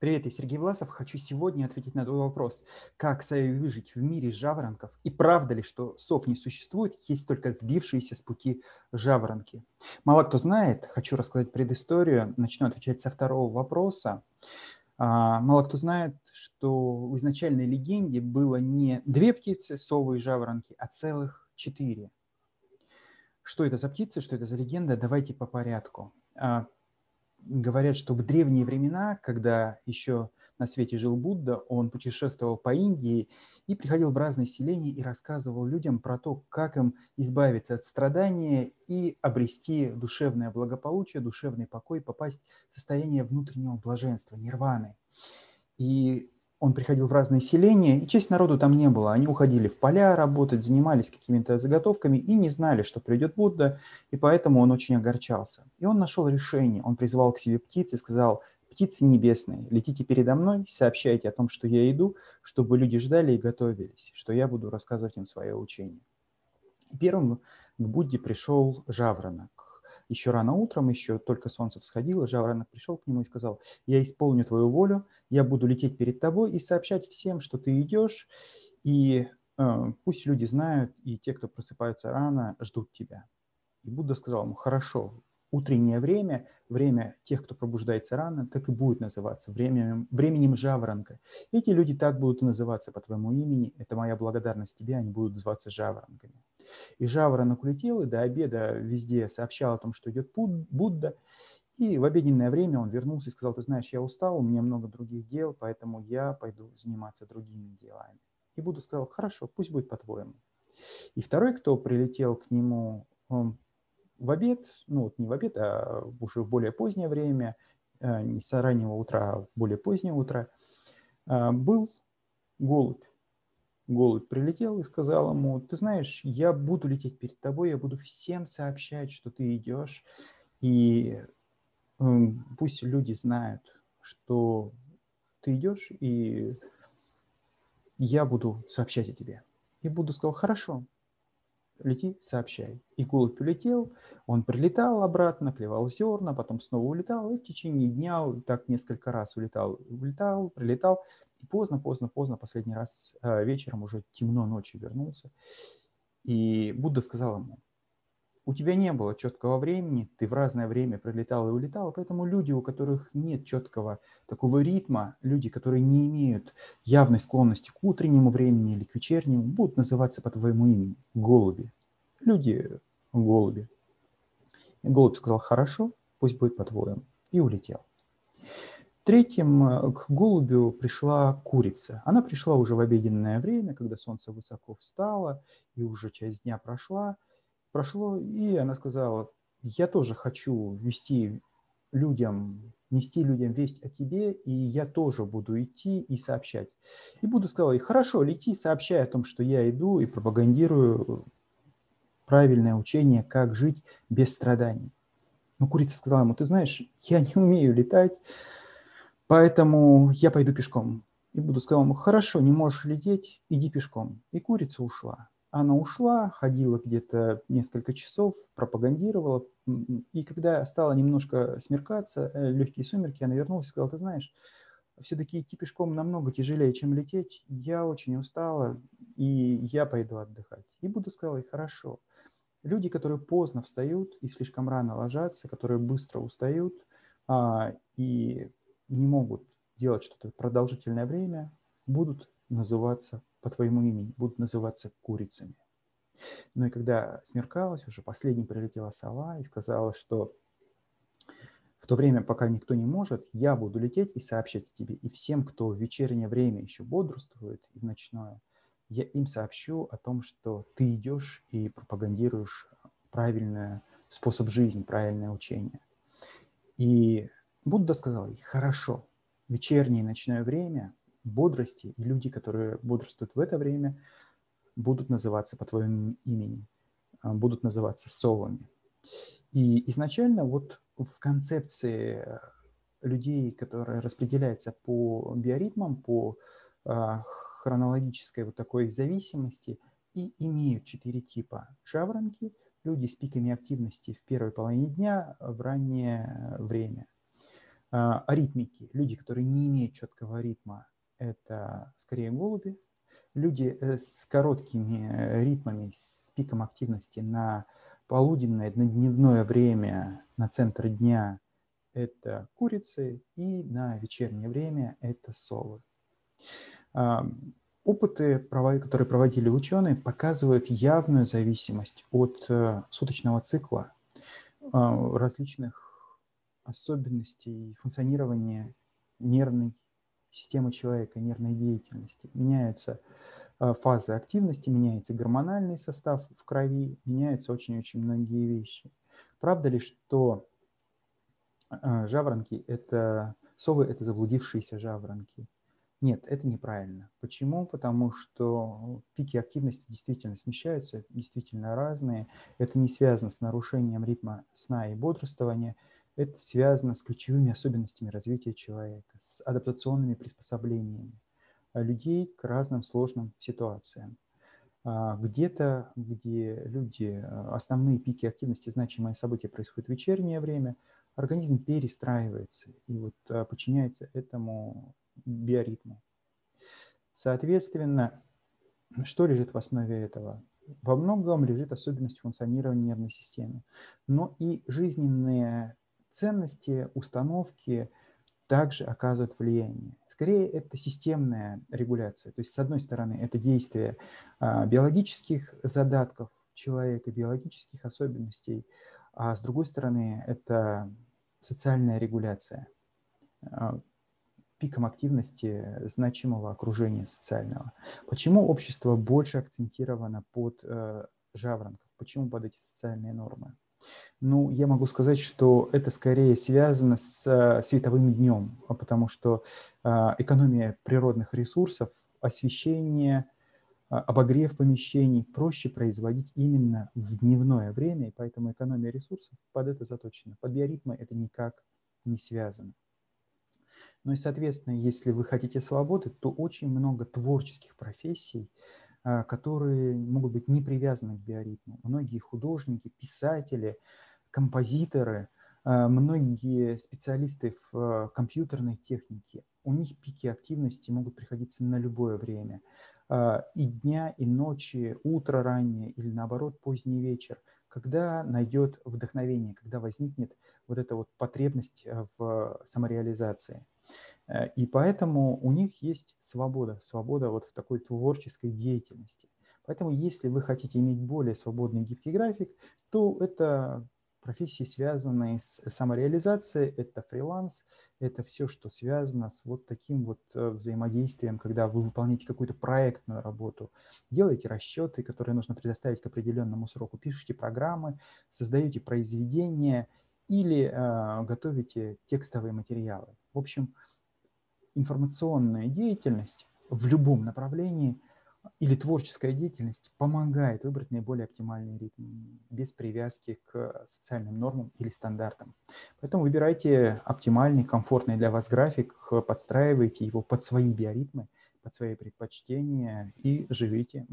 Привет, я Сергей Власов. Хочу сегодня ответить на твой вопрос. Как выжить в мире жаворонков? И правда ли, что сов не существует, есть только сбившиеся с пути жаворонки? Мало кто знает, хочу рассказать предысторию. Начну отвечать со второго вопроса. А, мало кто знает, что в изначальной легенде было не две птицы, совы и жаворонки, а целых четыре. Что это за птицы, что это за легенда? Давайте по порядку. Говорят, что в древние времена, когда еще на свете жил Будда, он путешествовал по Индии и приходил в разные селения и рассказывал людям про то, как им избавиться от страдания и обрести душевное благополучие, душевный покой, попасть в состояние внутреннего блаженства, нирваны. И он приходил в разные селения, и часть народу там не было. Они уходили в поля работать, занимались какими-то заготовками и не знали, что придет Будда, и поэтому он очень огорчался. И он нашел решение. Он призвал к себе птиц и сказал, птицы небесные, летите передо мной, сообщайте о том, что я иду, чтобы люди ждали и готовились, что я буду рассказывать им свое учение. Первым к Будде пришел жаворонок еще рано утром, еще только солнце всходило, жаворонок пришел к нему и сказал, я исполню твою волю, я буду лететь перед тобой и сообщать всем, что ты идешь, и э, пусть люди знают, и те, кто просыпаются рано, ждут тебя. И Будда сказал ему, хорошо, утреннее время, время тех, кто пробуждается рано, так и будет называться временем, временем жаворонка. Эти люди так будут называться по твоему имени. Это моя благодарность тебе, они будут называться жаворонками. И жаворонок улетел, и до обеда везде сообщал о том, что идет Будда. И в обеденное время он вернулся и сказал, ты знаешь, я устал, у меня много других дел, поэтому я пойду заниматься другими делами. И Будда сказал, хорошо, пусть будет по-твоему. И второй, кто прилетел к нему в обед, ну вот не в обед, а уже в более позднее время, э, не с раннего утра, а более позднее утро, э, был голубь голубь прилетел и сказал ему, ты знаешь, я буду лететь перед тобой, я буду всем сообщать, что ты идешь, и пусть люди знают, что ты идешь, и я буду сообщать о тебе. И Будда сказал, хорошо, лети, сообщай. И голубь улетел, он прилетал обратно, клевал зерна, потом снова улетал, и в течение дня так несколько раз улетал, улетал, прилетал, и поздно, поздно, поздно, последний раз э, вечером, уже темно ночью вернулся. И Будда сказал ему, у тебя не было четкого времени, ты в разное время прилетал и улетал, поэтому люди, у которых нет четкого такого ритма, люди, которые не имеют явной склонности к утреннему времени или к вечернему, будут называться по твоему имени – голуби. Люди – голуби. И голубь сказал, хорошо, пусть будет по-твоему, и улетел. Третьим э, к голубю пришла курица. Она пришла уже в обеденное время, когда солнце высоко встало, и уже часть дня прошла. Прошло, и она сказала, я тоже хочу вести людям, нести людям весть о тебе, и я тоже буду идти и сообщать. И буду сказал хорошо, лети, сообщай о том, что я иду и пропагандирую правильное учение, как жить без страданий. Но курица сказала ему, ты знаешь, я не умею летать, Поэтому я пойду пешком. И буду сказал ему, хорошо, не можешь лететь, иди пешком. И курица ушла. Она ушла, ходила где-то несколько часов, пропагандировала. И когда стало немножко смеркаться, э, легкие сумерки, она вернулась и сказала, ты знаешь, все-таки идти пешком намного тяжелее, чем лететь. Я очень устала, и я пойду отдыхать. И буду сказал ей, хорошо. Люди, которые поздно встают и слишком рано ложатся, которые быстро устают, а, и не могут делать что-то продолжительное время, будут называться по твоему имени, будут называться курицами. Ну и когда смеркалось, уже последней прилетела сова и сказала, что в то время, пока никто не может, я буду лететь и сообщать тебе. И всем, кто в вечернее время еще бодрствует и в ночное, я им сообщу о том, что ты идешь и пропагандируешь правильный способ жизни, правильное учение. И Будда сказал ей, хорошо, вечернее и ночное время бодрости, и люди, которые бодрствуют в это время, будут называться по твоему имени, а, будут называться совами. И изначально вот в концепции людей, которые распределяются по биоритмам, по а, хронологической вот такой зависимости, и имеют четыре типа. Жаворонки, люди с пиками активности в первой половине дня в раннее время – А, аритмики, люди, которые не имеют четкого ритма, это скорее голуби. Люди э, с короткими ритмами, с пиком активности на полуденное, на дневное время, на центр дня – это курицы, и на вечернее время – это совы. А, опыты, которые проводили ученые, показывают явную зависимость от э, суточного цикла а, различных особенностей функционирования нервной системы человека, нервной деятельности. Меняются а, фазы активности, меняется гормональный состав в крови, меняются очень-очень многие вещи. Правда ли, что а, жаворонки – это совы – это заблудившиеся жаворонки? Нет, это неправильно. Почему? Потому что пики активности действительно смещаются, действительно разные. Это не связано с нарушением ритма сна и бодрствования – это связано с ключевыми особенностями развития человека, с адаптационными приспособлениями а, людей к разным сложным ситуациям. А, где-то, где люди, а, основные пики активности, значимые события происходят в вечернее время, организм перестраивается и вот подчиняется этому биоритму. Соответственно, что лежит в основе этого? Во многом лежит особенность функционирования нервной системы, но и жизненные ценности, установки также оказывают влияние. Скорее, это системная регуляция. То есть, с одной стороны, это действие а, биологических задатков человека, биологических особенностей, а с другой стороны, это социальная регуляция а, пиком активности значимого окружения социального. Почему общество больше акцентировано под э, жаворонков? Почему под эти социальные нормы? Ну, я могу сказать, что это скорее связано с э, световым днем, а потому что а, экономия природных ресурсов, освещение, а, обогрев помещений проще производить именно в дневное время, и поэтому экономия ресурсов под это заточена. Под биоритмы это никак не связано. Ну и, соответственно, если вы хотите свободы, то очень много творческих профессий, которые могут быть не привязаны к биоритму. Многие художники, писатели, композиторы, а, многие специалисты в а, компьютерной технике, у них пики активности могут приходиться на любое время. И дня, и ночи, утро раннее или наоборот поздний вечер, когда найдет вдохновение, когда возникнет вот эта вот потребность в самореализации. Э, и поэтому у них есть свобода, свобода вот в такой творческой деятельности. Поэтому если вы хотите иметь более свободный гибкий график, то это профессии, связанные с самореализацией, это фриланс, это все, что связано с вот таким вот э, взаимодействием, когда вы выполняете какую-то проектную работу, делаете расчеты, которые нужно предоставить к определенному сроку, пишете программы, создаете произведения или э, готовите текстовые материалы. В общем, информационная деятельность в любом направлении или творческая деятельность помогает выбрать наиболее оптимальный ритм без привязки к социальным нормам или стандартам. Поэтому выбирайте оптимальный, комфортный для вас график, подстраивайте его под свои биоритмы, под свои предпочтения и живите